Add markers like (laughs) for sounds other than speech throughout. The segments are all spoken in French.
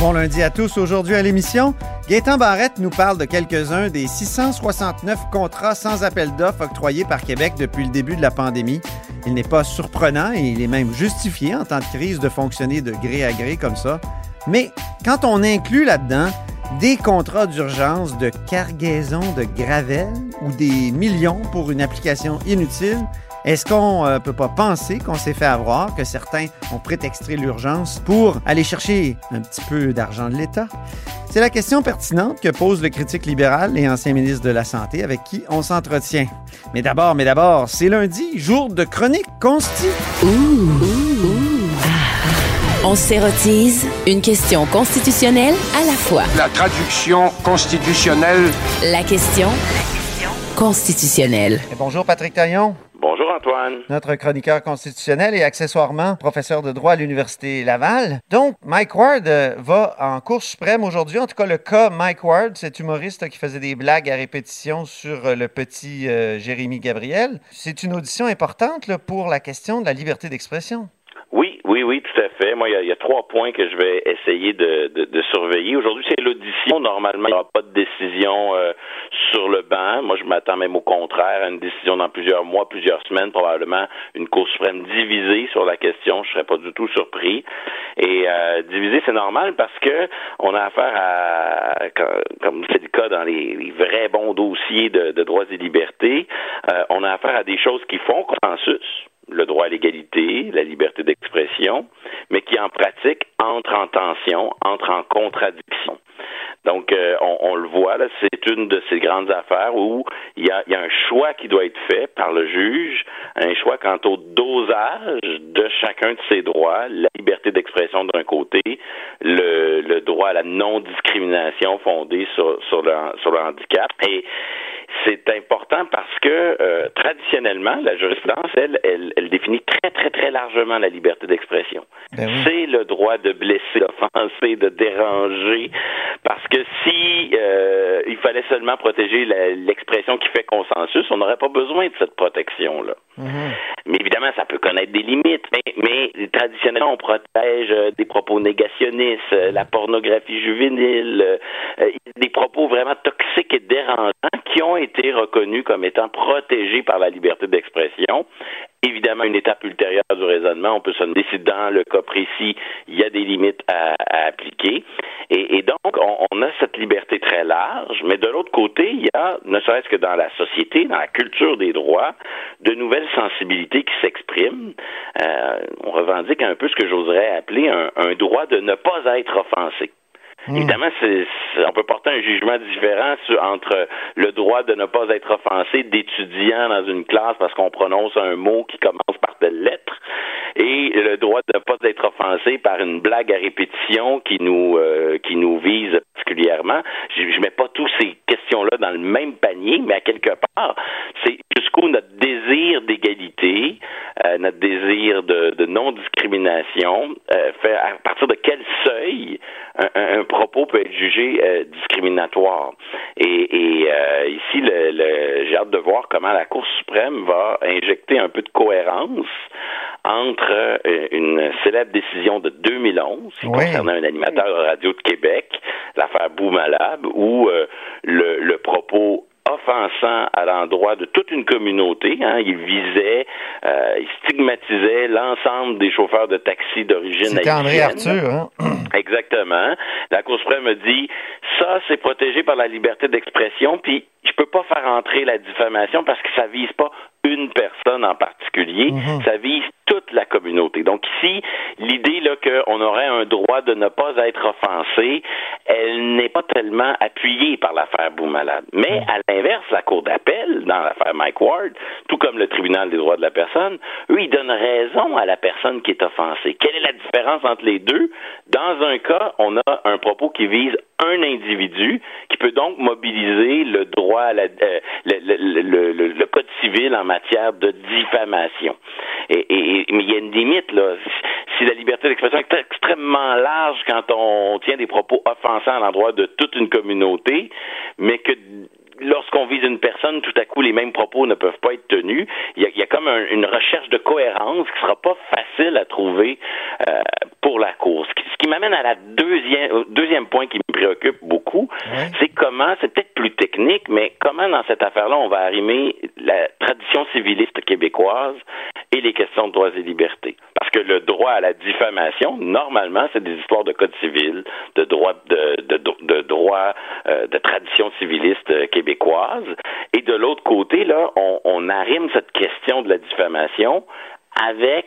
Bon lundi à tous. Aujourd'hui à l'émission, Gaétan Barrette nous parle de quelques-uns des 669 contrats sans appel d'offres octroyés par Québec depuis le début de la pandémie. Il n'est pas surprenant et il est même justifié en temps de crise de fonctionner de gré à gré comme ça. Mais quand on inclut là-dedans des contrats d'urgence de cargaison de gravel ou des millions pour une application inutile, est-ce qu'on ne peut pas penser qu'on s'est fait avoir, que certains ont prétexté l'urgence pour aller chercher un petit peu d'argent de l'État? C'est la question pertinente que pose le critique libéral et ancien ministre de la Santé avec qui on s'entretient. Mais d'abord, mais d'abord, c'est lundi, jour de chronique consti. On s'érotise une question constitutionnelle à la fois. La traduction constitutionnelle. La question constitutionnelle. Et bonjour Patrick Taillon, Bonjour Antoine. notre chroniqueur constitutionnel et accessoirement professeur de droit à l'Université Laval. Donc, Mike Ward euh, va en Cour suprême aujourd'hui. En tout cas, le cas Mike Ward, cet humoriste qui faisait des blagues à répétition sur euh, le petit euh, Jérémy Gabriel. C'est une audition importante pour la question de la liberté d'expression. Oui, tout à fait. Moi, il y a, il y a trois points que je vais essayer de, de, de surveiller. Aujourd'hui, c'est l'audition. Normalement, il n'y aura pas de décision euh, sur le banc. Moi, je m'attends même au contraire à une décision dans plusieurs mois, plusieurs semaines, probablement une Cour suprême divisée sur la question. Je serais pas du tout surpris. Et euh, divisée, c'est normal parce que on a affaire à, comme c'est le cas dans les, les vrais bons dossiers de, de droits et libertés, euh, on a affaire à des choses qui font consensus le droit à l'égalité, la liberté d'expression, mais qui en pratique entre en tension, entre en contradiction. Donc, euh, on, on, le voit, là, c'est une de ces grandes affaires où il y, a, il y a, un choix qui doit être fait par le juge, un choix quant au dosage de chacun de ses droits, la liberté d'expression d'un côté, le, le, droit à la non-discrimination fondée sur, sur, le, sur le handicap. Et c'est important parce que euh, traditionnellement, la jurisprudence, elle, elle, elle, définit très, très, très largement la liberté d'expression. Ben oui. C'est le droit de blesser, d'offenser, de déranger, parce que si euh, il fallait seulement protéger l'expression qui fait consensus, on n'aurait pas besoin de cette protection-là. Mm -hmm. Mais évidemment, ça peut connaître des limites, mais, mais traditionnellement, on protège euh, des propos négationnistes, la pornographie juvénile, euh, des propos vraiment toxiques et dérangeants qui ont été reconnus comme étant protégés par la liberté d'expression. Évidemment, une étape ultérieure du raisonnement, on peut se décider dans le cas précis, il y a des limites à, appliquer. Et, donc, on, on, a cette liberté très large, mais de l'autre côté, il y a, ne serait-ce que dans la société, dans la culture des droits, de nouvelles sensibilités qui s'expriment. Euh, on revendique un peu ce que j'oserais appeler un, un droit de ne pas être offensé. Mmh. Évidemment, on peut porter un jugement différent entre le droit de ne pas être offensé d'étudiants dans une classe parce qu'on prononce un mot qui commence par telle lettre et le droit de ne pas être offensé par une blague à répétition qui nous euh, qui nous vise particulièrement. Je, je mets pas tous ces questions-là dans le même panier, mais à quelque part, c'est jusqu'où notre désir d'égalité, euh, notre désir de, non-discrimination, euh, fait à partir de quel seuil un propos peut être jugé euh, discriminatoire. Et, et euh, ici, le, le, j'ai hâte de voir comment la Cour suprême va injecter un peu de cohérence entre euh, une célèbre décision de 2011 qui oui. concernait un animateur radio de Québec, l'affaire Boumalab, où euh, le, le propos offensant à l'endroit de toute une communauté. Hein. Il visait, euh, il stigmatisait l'ensemble des chauffeurs de taxi d'origine haïtienne. André Arthur. Hein? (clears throat) Exactement. La Cour suprême a dit, ça, c'est protégé par la liberté d'expression, puis je peux pas faire entrer la diffamation parce que ça vise pas une personne en particulier, ça vise toute la communauté. Donc ici, l'idée là qu'on aurait un droit de ne pas être offensé, elle n'est pas tellement appuyée par l'affaire Boumalade. Mais à l'inverse, la Cour d'appel, dans l'affaire Mike Ward, tout comme le tribunal des droits de la personne, eux, ils donnent raison à la personne qui est offensée. Quelle est la différence entre les deux? Dans un cas, on a un propos qui vise un individu qui peut donc mobiliser le droit à la, euh, le, le, le, le, code civil en matière de diffamation. Et, et, mais il y a une limite là. Si la liberté d'expression est extrêmement large quand on tient des propos offensants à l'endroit de toute une communauté, mais que lorsqu'on vise une personne, tout à coup, les mêmes propos ne peuvent pas être tenus. Il y a, il y a comme un, une recherche de cohérence qui sera pas facile à trouver euh, pour la Cour. Ce qui, ce qui m'amène à la deuxième, deuxième point qui me préoccupe beaucoup, c'est comment, c'est peut-être plus technique, mais comment dans cette affaire-là, on va arrimer la tradition civiliste québécoise et les questions de droits et libertés. Parce que le droit à la diffamation, normalement, c'est des histoires de code civil, de droit de, de, de, de droit euh, de tradition civiliste euh, québécoise. Et de l'autre côté, là, on, on arrime cette question de la diffamation avec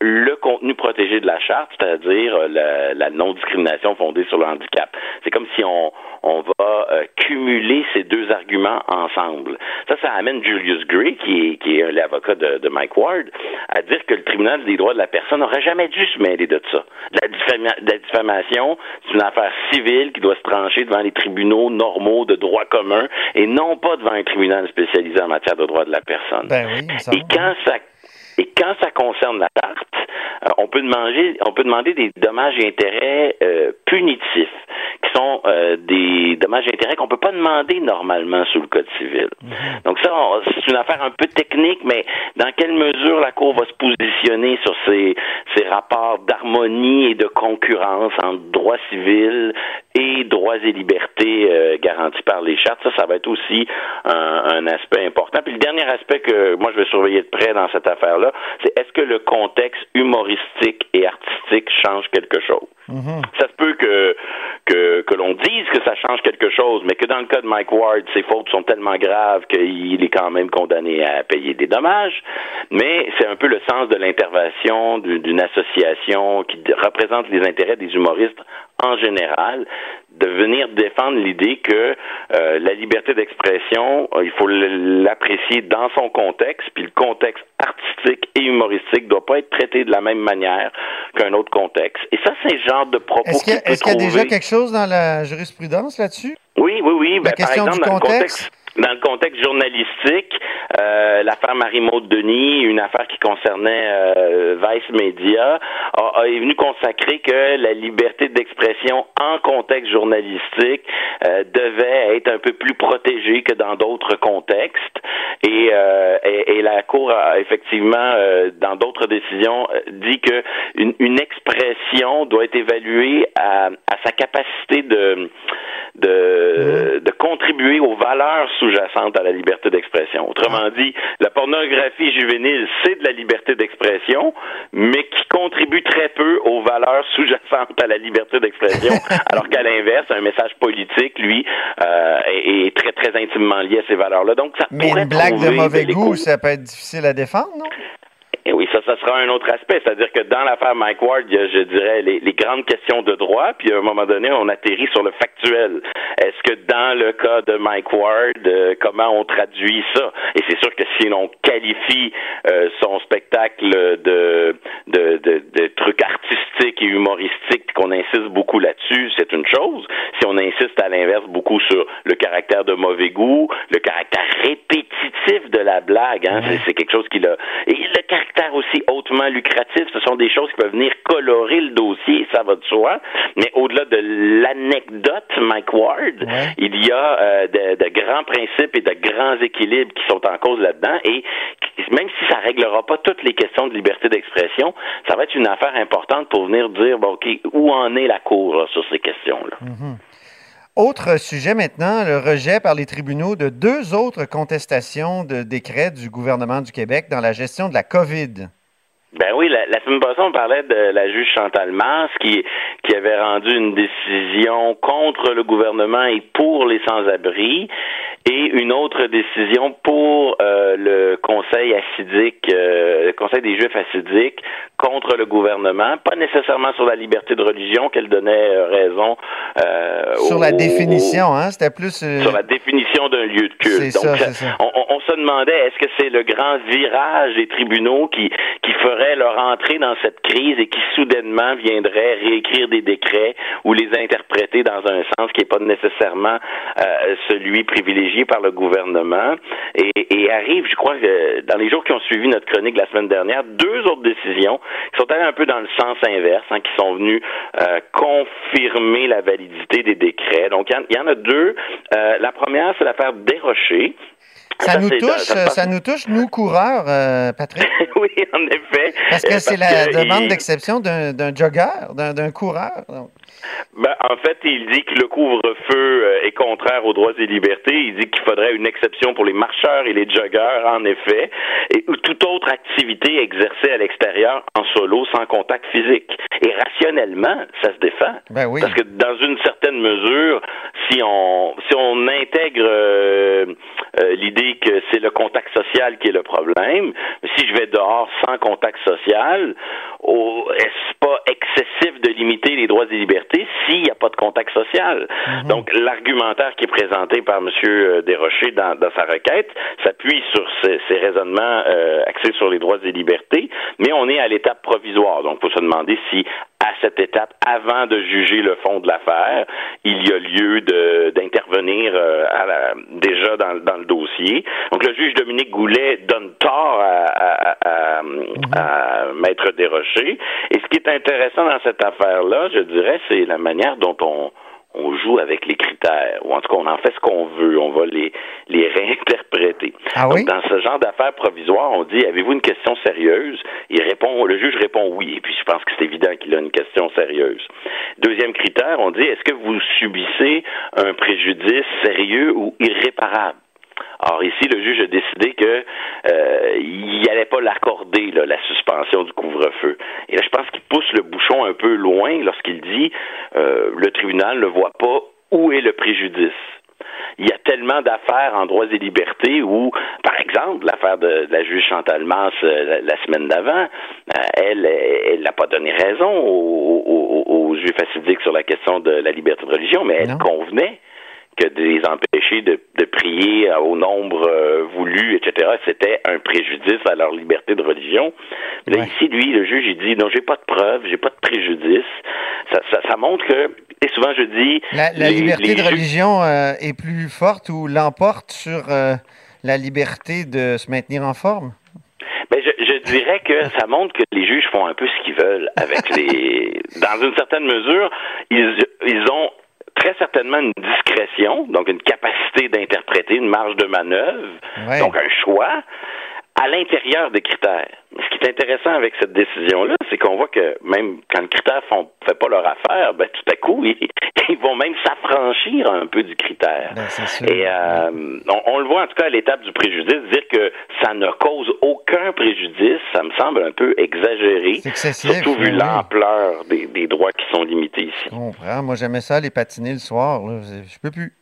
le contenu protégé de la charte, c'est-à-dire la, la non-discrimination fondée sur le handicap. C'est comme si on, on va euh, cumuler ces deux arguments ensemble. Ça, ça amène Julius Gray, qui est, qui est l'avocat de, de, Mike Ward, à dire que le tribunal des droits de la personne n'aurait jamais dû se mêler de ça. La, diffama la diffamation, c'est une affaire civile qui doit se trancher devant les tribunaux normaux de droit commun et non pas devant un tribunal spécialisé en matière de droits de la personne. Ben oui, et quand ça et quand ça concerne la charte, euh, on peut demander, on peut demander des dommages et intérêts euh, punitifs, qui sont euh, des dommages et intérêts qu'on peut pas demander normalement sous le code civil. Mm-hmm. Donc ça, c'est une affaire un peu technique, mais dans quelle mesure la Cour va se positionner sur ces, ces rapports d'harmonie et de concurrence entre droit civil et droits et libertés euh, garantis par les chartes, ça, ça va être aussi un, un aspect important. Puis le dernier aspect que moi je vais surveiller de près dans cette affaire-là, c'est est-ce que le contexte humoristique et artistique change quelque chose? Mm-hmm. Ça se peut que, que, que l'on dise que ça change quelque chose, mais que dans le cas de Mike Ward, ses fautes sont tellement graves qu'il est quand même condamné à payer des dommages. Mais c'est un peu le sens de l'intervention d'une association qui représente les intérêts des humoristes en général, de venir défendre l'idée que euh, la liberté d'expression, euh, il faut l'apprécier dans son contexte, puis le contexte artistique et humoristique ne doit pas être traité de la même manière qu'un autre contexte. Et ça, c'est le genre de propos Est-ce qu'il y, est qu y, a déjà quelque chose dans la jurisprudence là-dessus? Oui, oui, oui. La ben, question par exemple, du dans le contexte dans le contexte journalistique, euh, l'affaire Marie-Maude Denis, une affaire qui concernait euh, Vice Media, a, a, est venue consacrer que la liberté d'expression en contexte journalistique euh, devait être un peu plus protégée que dans d'autres contextes. Et, et, et, la Cour a effectivement, dans d'autres décisions, dit que une, une, expression doit être évaluée à, à sa capacité de de, de contribuer aux valeurs sous-jacentes à la liberté d'expression. Autrement dit, la pornographie juvénile, c'est de la liberté d'expression, mais qui contribue très peu aux valeurs sous-jacentes à la liberté d'expression, (laughs) alors qu'à l'inverse, un message politique, lui, euh, est, est, très, très intimement lié à ces valeurs-là. Donc, ça mais une blague de mauvais goût, ça peut être difficile à défendre, non? Et oui, ça, ça sera un autre aspect. C'est-à-dire que dans l'affaire Mike Ward, il y a, je dirais, les, les, grandes questions de droit, puis à un moment donné, on atterrit sur le factuel. Est-ce que dans le cas de Mike Ward, euh, comment on traduit ça? Et c'est sûr que si l'on qualifie euh, son spectacle de, de, de, de trucs artistiques et humoristiques, qu'on insiste beaucoup là-dessus, c'est une chose. Si on insiste à l'inverse beaucoup sur le caractère de mauvais goût, le caractère répétitif de la blague, hein, c'est quelque chose qui l'a... Et le caractère aussi hautement lucratif, ce sont des choses qui peuvent venir colorer le dossier, ça va de soi. Mais au-delà de l'anecdote Mike Ward, ouais. il y a euh, de, de, grands principes et de grands équilibres qui sont en cause là-dedans. Et même si ça réglera pas toutes les questions de liberté d'expression, ça va être une affaire importante pour venir dire, bon, OK, où en est la Cour là, sur ces questions-là? Mm -hmm. Autre sujet maintenant, le rejet par les tribunaux de deux autres contestations de décrets du gouvernement du Québec dans la gestion de la COVID. Ben oui, la, la semaine passée, on parlait de la juge Chantal Mars qui, qui avait rendu une décision contre le gouvernement et pour les sans-abri. Et une autre décision pour euh, le Conseil acidique, euh, le Conseil des Juifs acidiques contre le gouvernement, pas nécessairement sur la liberté de religion qu'elle donnait euh, raison. sur la définition, hein, c'était plus sur la définition d'un lieu de culte. Donc, ça, ça. On, on, se demandait est-ce que c'est le grand virage des tribunaux qui qui ferait leur entrée dans cette crise et qui soudainement viendrait réécrire des décrets ou les interpréter dans un sens qui n'est pas nécessairement celui privilégié par le gouvernement. Et, arrive, je crois, que dans les jours qui ont suivi notre chronique la semaine dernière, deux autres décisions qui sont allées un peu dans le sens inverse, hein, qui sont venues euh, confirmer la validité des décrets. Donc, il y, en a deux. Euh, la première, c'est l'affaire Desrochers. Ça, nous touche, ça, nous touche, nous, coureurs, euh, Patrick. (laughs) oui, en effet. Parce que c'est la demande d'exception d'un jogger, d'un coureur. Donc. Ben, en fait, il dit que le couvre-feu euh, est contraire aux droits et libertés. Il dit qu'il faudrait une exception pour les marcheurs et les joggeurs, en effet, et toute autre activité exercée à l'extérieur en solo sans contact physique. Et rationnellement, ça se défend. Ben oui. Parce que dans une certaine mesure, si on si on intègre euh, euh, l'idée que c'est le contact social qui est le problème, si je vais dehors sans contact social, oh, est-ce pas excessif de limiter les droits et libertés s'il n'y a pas de contact social? Mhm. Donc, l'argumentaire qui est présenté par M. Desrochers dans, dans sa requête s'appuie sur ces, ces raisonnements euh, axés sur les droits et libertés, mais on est à l'étape provisoire. Donc, il faut se demander si, à cette étape, avant de juger le fond de l'affaire, il y a lieu d'intervenir euh, déjà dans, dans, le dossier. Donc, le juge Dominique Goulet donne tort à, à, à, à Maître Desrochers. Et ce qui est intéressant dans cette affaire-là, je dirais, c'est la manière dont on, on joue avec les critères, ou en tout cas on en fait ce qu'on veut, on va les, les (laughs) réinterpréter. Ah Donc dans ce genre d'affaires provisoires, on dit avez-vous une question sérieuse? Il répond, le juge répond oui, et puis je pense que c'est évident qu'il a une question sérieuse. Deuxième critère, on dit est-ce que vous subissez un préjudice sérieux ou irréparable? Or ici, le juge a décidé que euh, il n'allait pas l'accorder la suspension du couvre-feu. Et là, je pense qu'il pousse le bouchon un peu loin lorsqu'il dit euh, le tribunal ne voit pas où est le préjudice. Il y a tellement d'affaires en droits et libertés où, par exemple, l'affaire de, la juge Chantal Masse euh, la, semaine d'avant, euh, elle, elle n'a pas donné raison aux, aux, aux juifs assidiques sur la question de la liberté de religion, mais elle convenait que de les empêcher de, de prier au nombre euh, voulu, etc., c'était un préjudice à leur liberté de religion. Là, ici, lui, le juge, il dit, non, j'ai pas de preuves, j'ai pas de préjudice. Ça, ça, ça, montre que, et souvent je dis... La, la les, liberté les de religion euh, est plus forte ou l'emporte sur euh, la liberté de se maintenir en forme? Ben, je, je, dirais que ça montre que les juges font un peu ce qu'ils veulent avec les... (laughs) Dans une certaine mesure, ils, ils ont très certainement une discrétion, donc une capacité d'interpréter, une marge de manœuvre, ouais. donc un choix à l'intérieur des critères. Ce qui est intéressant avec cette décision-là, c'est qu'on voit que même quand les critères font fait pas leur affaire, ben tout à coup, (laughs) ils, ils vont même s'affranchir un peu du critère. Ben, Et euh, on, on, le voit en tout cas à l'étape du préjudice, dire que ça ne cause aucun préjudice, ça me semble un peu exagéré, surtout vu oui. l'ampleur des, des, droits qui sont limités ici. Je comprends. Moi, j'aimais ça les patiner le soir. Là. Je peux plus.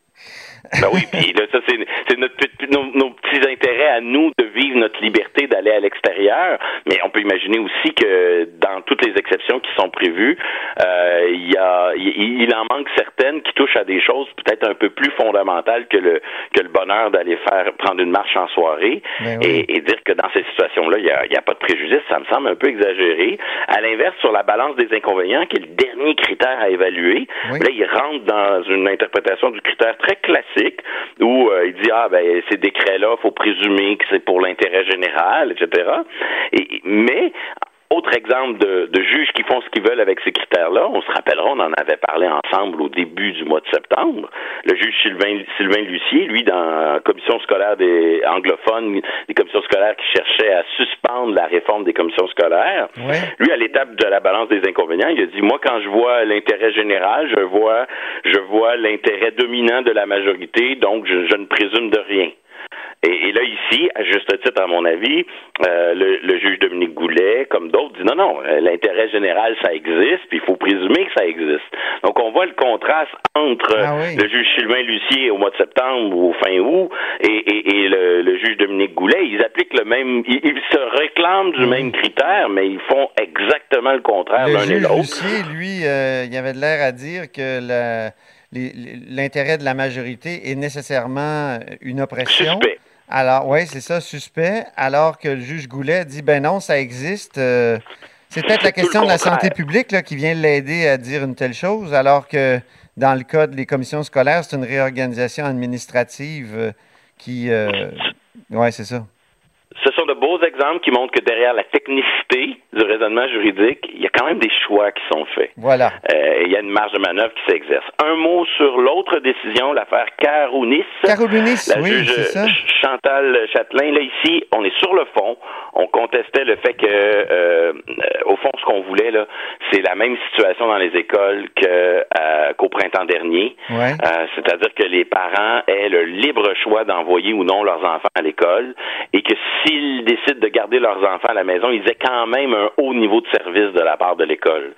Ben oui, puis là, ça, c'est notre, nos, nos, petits intérêts à nous de vivre notre liberté d'aller à l'extérieur, mais on peut imaginer aussi que dans toutes les exceptions qui sont prévues, euh, il, y a, il, il, en manque certaines qui touchent à des choses peut-être un peu plus fondamentales que le, que le bonheur d'aller faire prendre une marche en soirée ben oui. et, et, dire que dans ces situations-là, il n'y a, a, pas de préjudice, ça me semble un peu exagéré. À l'inverse, sur la balance des inconvénients, qui est le dernier critère à évaluer, oui. là, il rentre dans une interprétation du critère très classique où euh, il dit ah ben ces décrets-là, faut présumer que c'est pour l'intérêt général, etc. Et, mais autre exemple de, de, juges qui font ce qu'ils veulent avec ces critères-là, on se rappellera, on en avait parlé ensemble au début du mois de septembre. Le juge Sylvain, Sylvain Lucier, lui, dans la commission scolaire des anglophones, des commissions scolaires qui cherchaient à suspendre la réforme des commissions scolaires, ouais. lui, à l'étape de la balance des inconvénients, il a dit, moi, quand je vois l'intérêt général, je vois, je vois l'intérêt dominant de la majorité, donc je, je ne présume de rien. Et, là, ici, à juste titre, à mon avis, euh, le, juge Dominique Goulet, comme d'autres, dit non, non, l'intérêt général, ça existe, puis il faut présumer que ça existe. Donc, on voit le contraste entre Ah le juge Sylvain Lucier au mois de septembre ou fin août et, le, juge Dominique Goulet. Ils appliquent le même, ils, se réclament du même critère, mais ils font exactement le contraire l'un et l'autre. Lucier, lui, euh, il avait l'air à dire que l'intérêt de la majorité est nécessairement une oppression. Suspect. Alors, oui, c'est ça, suspect. Alors que le juge Goulet dit, ben non, ça existe. Euh, c'est peut-être la question de la santé publique là, qui vient l'aider à dire une telle chose, alors que dans le cas des commissions scolaires, c'est une réorganisation administrative euh, qui... oui, c'est ça ce sont de beaux exemples qui montrent que derrière la technicité du raisonnement juridique, il y a quand même des choix qui sont faits. Voilà. Euh, il y a une marge de manœuvre qui s'exerce. Un mot sur l'autre décision, l'affaire Carounis. Carounis, la oui, juge ça. Chantal Châtelain. Là, ici, on est sur le fond. On contestait le fait que, euh, au fond, ce qu'on voulait, là, c'est la même situation dans les écoles que, euh, qu'au printemps dernier. Ouais. Euh, c'est-à-dire que les parents aient le libre choix d'envoyer ou non leurs enfants à l'école et que s'ils décident de garder leurs enfants à la maison, ils aient quand même un haut niveau de service de la part de l'école.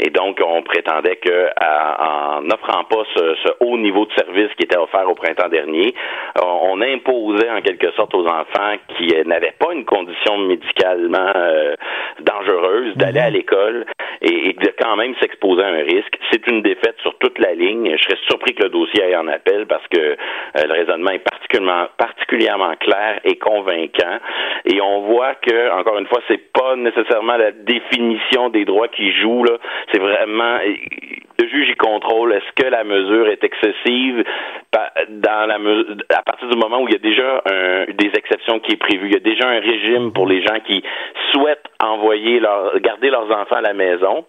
Et donc, on prétendait que en n'offrant pas ce, haut niveau de service qui était offert au printemps dernier, on, imposait en quelque sorte aux enfants qui n'avaient pas une condition médicalement euh, dangereuse d'aller à mhm. l'école et, de quand même s'exposer à un risque. C'est une défaite sur toute la ligne. Je serais surpris que le dossier aille en appel parce que euh, le raisonnement est particulièrement, particulièrement clair et convaincant. Et on voit que, encore une fois, c'est pas nécessairement la définition des droits qui joue, là. C'est vraiment, le juge y contrôle. Est-ce que la mesure est excessive? Dans la à partir du moment où il y a déjà des exceptions qui est prévues. Il y a déjà un régime pour les gens qui souhaitent envoyer leur, garder leurs enfants à la maison.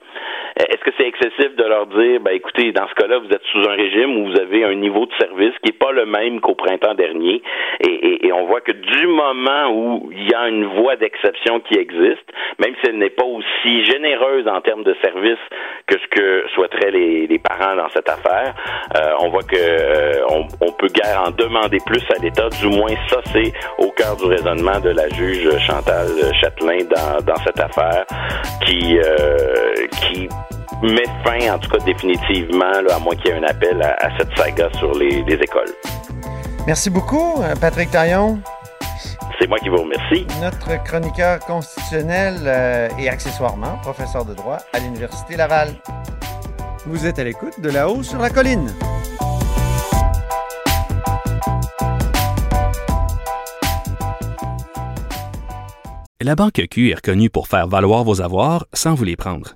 Est-ce que c'est excessif de leur dire, ben écoutez, dans ce cas-là, vous êtes sous un régime où vous avez un niveau de service qui n'est pas le même qu'au printemps dernier, et, on voit que du moment où il y a une voie d'exception qui existe, même si elle n'est pas aussi généreuse en termes de service que ce que souhaiteraient les, parents dans cette affaire, euh, on voit que euh, on, peut guère en demander plus à l'État. Du moins, ça c'est au cœur du raisonnement de la juge Chantal Châtelain dans, dans cette affaire, qui euh, qui met fin, en tout cas définitivement, à moins qu'il y ait un appel à, cette saga sur les, écoles. Merci beaucoup, euh, Patrick Taillon. C'est moi qui vous remercie. Notre chroniqueur constitutionnel euh, et accessoirement professeur de droit à l'Université Laval. Vous êtes à l'écoute de là-haut sur la colline. La Banque Q est reconnue pour faire valoir vos avoirs sans vous les prendre.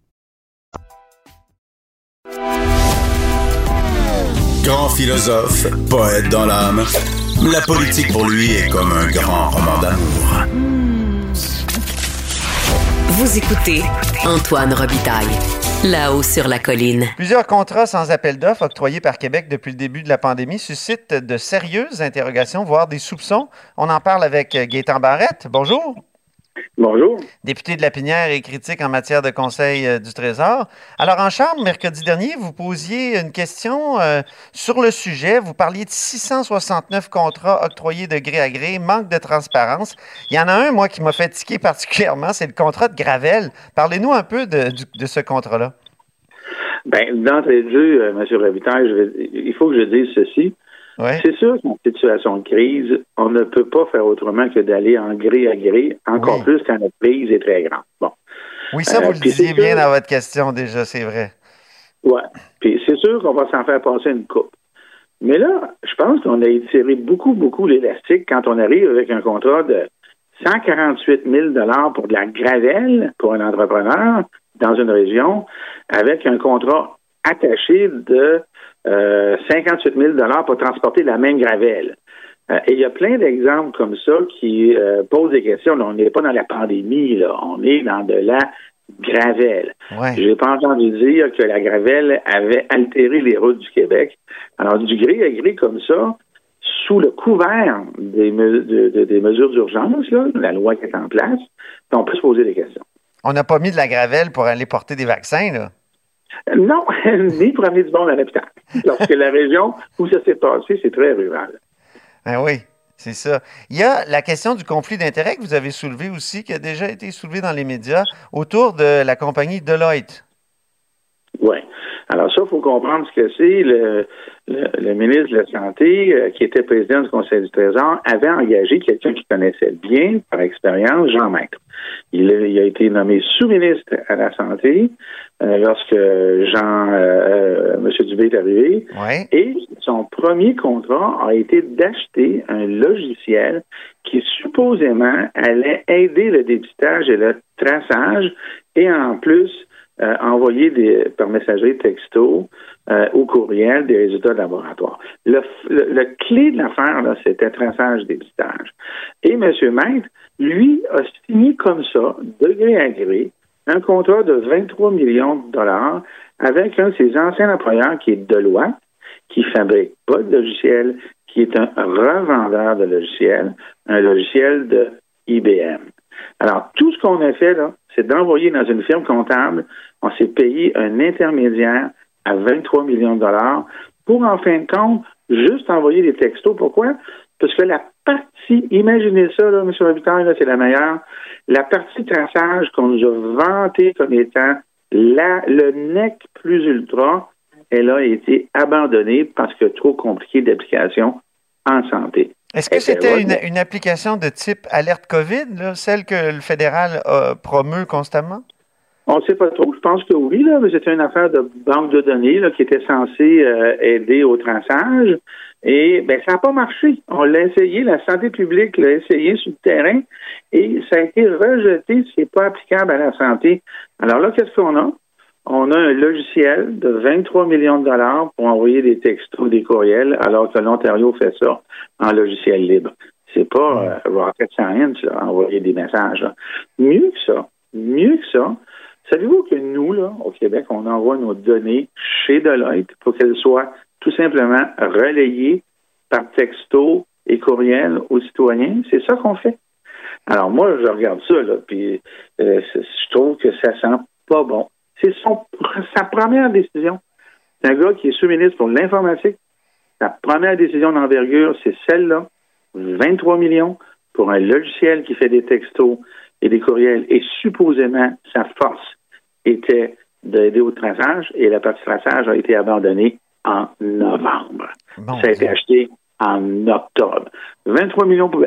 Grand philosophe, poète dans l'âme, la politique pour lui est comme un grand roman d'amour. Vous écoutez Antoine Robitaille. Là-haut sur la colline. Plusieurs contrats sans appel d'offres octroyés par Québec depuis le début de la pandémie suscitent de sérieuses interrogations, voire des soupçons. On en parle avec Gaétan Barrette. Bonjour. Bonjour. Député de la Pinière et critique en matière de conseil euh, du Trésor. Alors, en Chambre, mercredi dernier, vous posiez une question euh, sur le sujet. Vous parliez de 669 contrats octroyés de gré à gré, manque de transparence. Il y en a un, moi, qui m'a fatigué (laughs) particulièrement, c'est le contrat de Gravel. Parlez-nous un peu de, ce contrat-là. Bien, d'entrée de jeu, euh, M. Revitaille, il faut que je dise ceci. C'est sûr qu'en situation de crise, on ne peut pas faire autrement que d'aller en gré à gré, encore plus quand notre crise est très grande. Bon. Oui, ça, vous euh, le disiez bien dans votre question déjà, c'est vrai. Oui. Puis c'est sûr qu'on va s'en faire passer une coupe. Mais là, je pense qu'on a étiré beaucoup, beaucoup l'élastique quand on arrive avec un contrat de 148 000 pour de la gravelle pour un entrepreneur dans une région, avec un contrat attaché de 58 euh, 000 pour transporter la même gravelle. Euh, et il y a plein d'exemples comme ça qui euh, posent des questions. Là, on n'est pas dans la pandémie, là. on est dans de la gravelle. Ouais. J'ai pas entendu dire que la gravelle avait altéré les routes du Québec. Alors, du gré à gré comme ça, sous le couvert des, me- de- de- des mesures d'urgence, la loi qui est en place, on peut se poser des questions. On n'a pas mis de la gravelle pour aller porter des vaccins, là. Non, (laughs) ni pour amener du monde à l'hôpital. Parce que la région où ça s'est passé, c'est très rural. Ben oui, c'est ça. Il y a la question du conflit d'intérêts que vous avez soulevé aussi, qui a déjà été soulevé dans les médias, autour de la compagnie Deloitte. Oui. Alors ça, il faut comprendre ce que c'est. Le, le, le ministre de la Santé, euh, qui était président du Conseil du Trésor, avait engagé quelqu'un qui connaissait bien, par expérience, Jean Maître. Il a, il a été nommé sous-ministre à la Santé euh, lorsque Jean, euh, M. Dubé est arrivé. Oui. Et son premier contrat a été d'acheter un logiciel qui supposément allait aider le dépistage et le traçage et en plus euh, envoyer des, par messagerie texto euh, ou courriel des résultats de laboratoire. Le, le, le clé de l'affaire, c'était traçage dépistage. Et M. Maître, lui, a signé comme ça, de gré à gré, un contrat de 23 millions de dollars avec un de ses anciens employeurs qui est Deloitte, qui fabrique pas de logiciel, qui est un revendeur de logiciels, un logiciel de IBM. Alors, tout qu'on a fait, là, c'est d'envoyer dans une firme comptable, on s'est payé un intermédiaire à 23 millions de dollars pour, en fin de compte, juste envoyer des textos. Pourquoi? Parce que la partie, imaginez ça, M. Robitaille, c'est la meilleure, la partie traçage qu'on nous a vantée comme étant le nec plus ultra, elle a été abandonnée parce que trop compliqué d'application en santé. Est-ce que Eh c'était ben, une, application de type alerte COVID, là, celle que le fédéral euh, promeut constamment? On ne sait pas trop. Je pense que oui, là, mais c'était une affaire de banque de données là, qui était censée euh, aider au traçage. Et ben, ça n'a pas marché. On l'a essayé, la santé publique l'a essayé sur le terrain et ça a été rejeté. C'est pas applicable à la santé. Alors là, qu'est-ce qu'on a? On a un logiciel de 23 millions de dollars pour envoyer des textos, des courriels, alors que l'Ontario fait ça en logiciel libre. C'est pas euh, rocket science, là, envoyer des messages. là. Mieux que ça, mieux que ça, savez-vous que nous, là, au Québec, on envoie nos données chez Deloitte pour qu'elles soient tout simplement relayées par texto et courriel aux citoyens? C'est ça qu'on fait. Alors moi, je regarde ça, là, puis euh, je trouve que ça sent pas bon. C'est son, sa première décision. C'est un gars qui est sous-ministre pour l'informatique. Sa première décision d'envergure, c'est celle-là. 23 millions pour un logiciel qui fait des textos et des courriels. Et supposément, sa force était d'aider au traçage et la partie traçage a été abandonnée en novembre. Bon, Ça a été acheté en octobre. 23 millions pour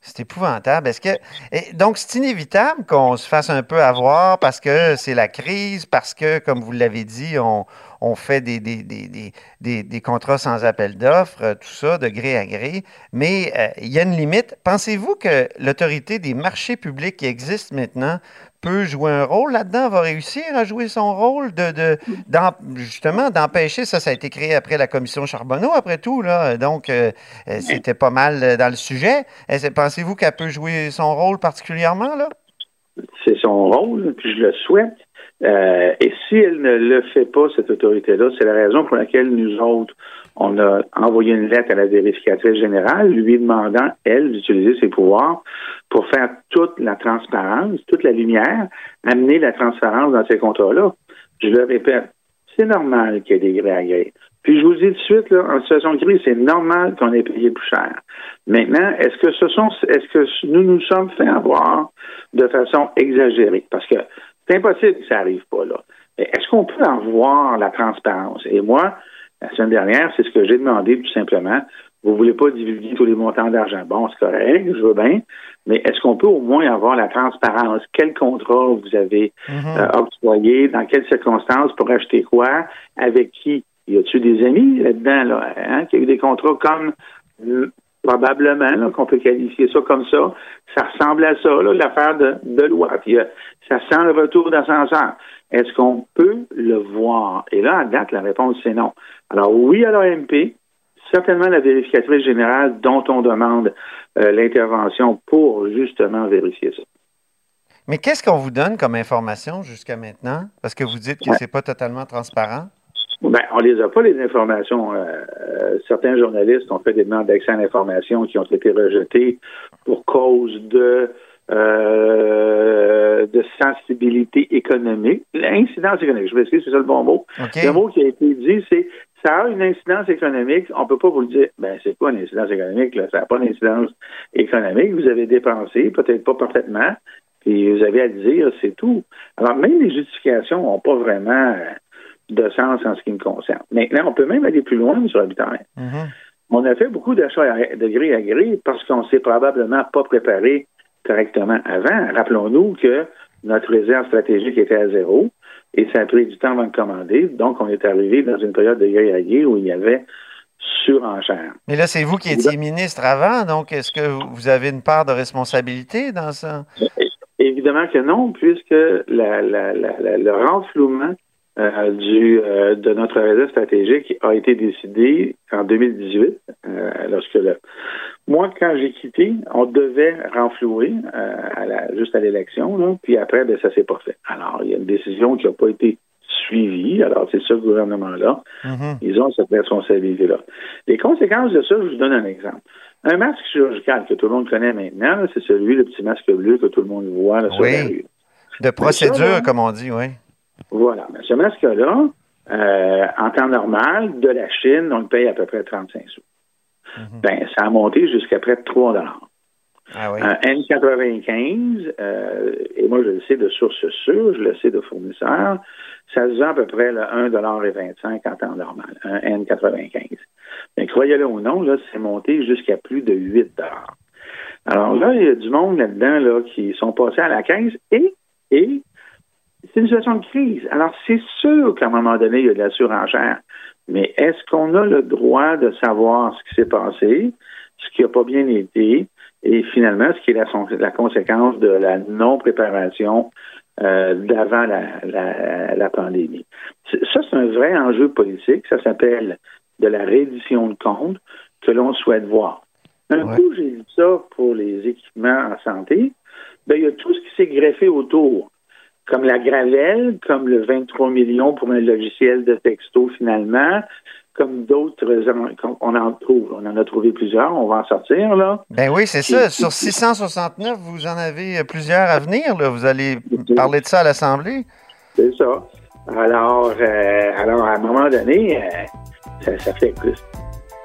C'est épouvantable. Est-ce que et donc c'est inévitable qu'on se fasse un peu avoir parce que c'est la crise, parce que comme vous l'avez dit, on, on fait des, des, des, des, des, des contrats sans appel d'offres, euh, tout ça de gré à gré. Mais euh, il y a une limite. Pensez-vous que l'autorité des marchés publics qui existe maintenant peut jouer un rôle là-dedans, va réussir à jouer son rôle de, de d'en- justement d'empêcher ça. Ça a été créé après la commission Charbonneau, après tout là. Donc euh, euh, c'était pas mal euh, dans le sujet. Pensez-vous qu'elle peut jouer son rôle particulièrement là? C'est son rôle, puis je le souhaite. Euh, et si elle ne le fait pas, cette autorité-là, c'est la raison pour laquelle nous autres, on a envoyé une lettre à la vérificatrice générale, lui demandant, elle, d'utiliser ses pouvoirs pour faire toute la transparence, toute la lumière, amener la transparence dans ces contrats-là. Je le répète, c'est normal qu'il y ait des gré à gré. Puis je vous dis tout de suite, là, en situation de crise, c'est normal qu'on ait payé plus cher. Maintenant, est-ce que ce sont est-ce que nous nous sommes fait avoir de façon exagérée? Parce que c'est impossible que ça n'arrive pas là. Mais est-ce qu'on peut avoir la transparence? Et moi, la semaine dernière, c'est ce que j'ai demandé tout simplement. Vous ne voulez pas divulguer tous les montants d'argent. Bon, c'est correct, je veux bien. Mais est-ce qu'on peut au moins avoir la transparence? Quel contrat vous avez euh, octroyé? Dans quelles circonstances? Pour acheter quoi? Avec qui? Y a-tu des amis là-dedans, là, hein, qui a eu des contrats comme probablement qu'on peut qualifier ça comme ça. Ça ressemble à ça, l'affaire de, de loi. Puis, euh, ça sent le retour d'ascenseur. Est-ce qu'on peut le voir? Et là, à date, la réponse, c'est non. Alors, oui à l'OMP, certainement la vérificatrice générale dont on demande euh, l'intervention pour justement vérifier ça. Mais qu'est-ce qu'on vous donne comme information jusqu'à maintenant? Parce que vous dites que Ouais. c'est pas totalement transparent. Ben, on les a pas, les informations. Euh, euh, certains journalistes ont fait des demandes d'accès à l'information qui ont été rejetées pour cause de euh, de sensibilité économique. L'incidence économique, je m'excuse, c'est ça le bon mot. Le mot qui a été dit, c'est ça a une incidence économique. On peut pas vous le dire. Ben, c'est quoi une incidence économique? Là? Ça n'a pas d'incidence économique. Vous avez dépensé, peut-être pas parfaitement, puis vous avez à le dire, c'est tout. Alors, même les justifications n'ont pas vraiment euh, de sens en ce qui me concerne. Maintenant, on peut même aller plus loin sur Habitat. Mhm. On a fait beaucoup d'achats de gré à gré parce qu'on s'est probablement pas préparé correctement avant. Rappelons-nous que notre réserve stratégique était à zéro et ça a pris du temps avant de commander. Donc, on est arrivé dans une période de gré à gré où il y avait surenchère. Mais là, c'est vous qui étiez ministre avant, donc est-ce que vous avez une part de responsabilité dans ça? Évidemment que non, puisque la- la- la- la- le renflouement euh, du, euh, de notre réserve stratégique a été décidé en 2018, euh, lorsque le... Moi, quand j'ai quitté, on devait renflouer à la- juste à l'élection, puis après, ben, ça s'est pas fait. Alors, il y a une décision qui n'a pas été suivie. Alors, c'est ce gouvernement-là. Mhm. Ils ont cette responsabilité-là. Les conséquences de ça, je vous donne un exemple. Un masque chirurgical que tout le monde connaît maintenant, c'est celui, le petit masque bleu que tout le monde voit là, sur Oui. la rue. De procédure, là- comme on dit, oui. Voilà. Mais ce masque-là, euh, en temps normal, de la Chine, on le paye à peu près 35 sous. Mhm. Ben, ça a monté jusqu'à près de 3 dollars. Ah oui. Un N95, euh, et moi je le sais de source sûre, je le sais de fournisseurs, ça se vend à peu près là, 1,25 en temps normal, un N95. Mais croyez-le ou non, là, c'est monté jusqu'à plus de 8 dollars. Alors là, il y a du monde là-dedans là, qui sont passés à la caisse et, et c'est une situation de crise. Alors, c'est sûr qu'à un moment donné, il y a de la surenchère. Mais est-ce qu'on a le droit de savoir ce qui s'est passé, ce qui n'a pas bien été, et finalement, ce qui est la, conséquence de la non-préparation euh, d'avant la, la- la pandémie? Ça, c'est un vrai enjeu politique. Ça s'appelle de la reddition de comptes que l'on souhaite voir. Un Ouais. coup, j'ai dit ça pour les équipements en santé. Ben, il y a tout ce qui s'est greffé autour comme la Gravelle, comme le 23 millions pour un logiciel de texto finalement, comme d'autres, on en trouve, on en a trouvé plusieurs, on va en sortir là. Ben oui, c'est ça. Sur 669, vous en avez plusieurs à venir. Là. Vous allez parler de ça à l'Assemblée. C'est ça. Alors, euh, alors à un moment donné, euh, ça, ça fait que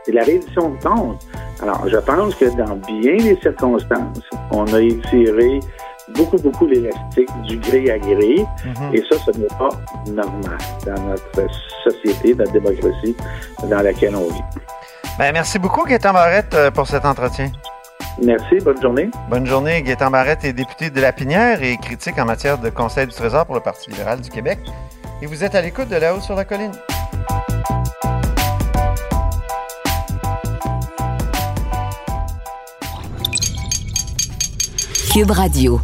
c'est la réduction de compte. Alors, je pense que dans bien des circonstances, on a étiré beaucoup, beaucoup l'élastique du gré à gré. Mhm. Et ça, ce n'est pas normal dans notre société, notre démocratie dans laquelle on vit. Ben, merci beaucoup, Gaétan Barrette, euh, pour cet entretien. Merci, bonne journée. Bonne journée. Gaétan Barrette est député de La Pinière et critique en matière de Conseil du Trésor pour le Parti libéral du Québec. Et vous êtes à l'écoute de La Haut sur la Colline. Cube Radio.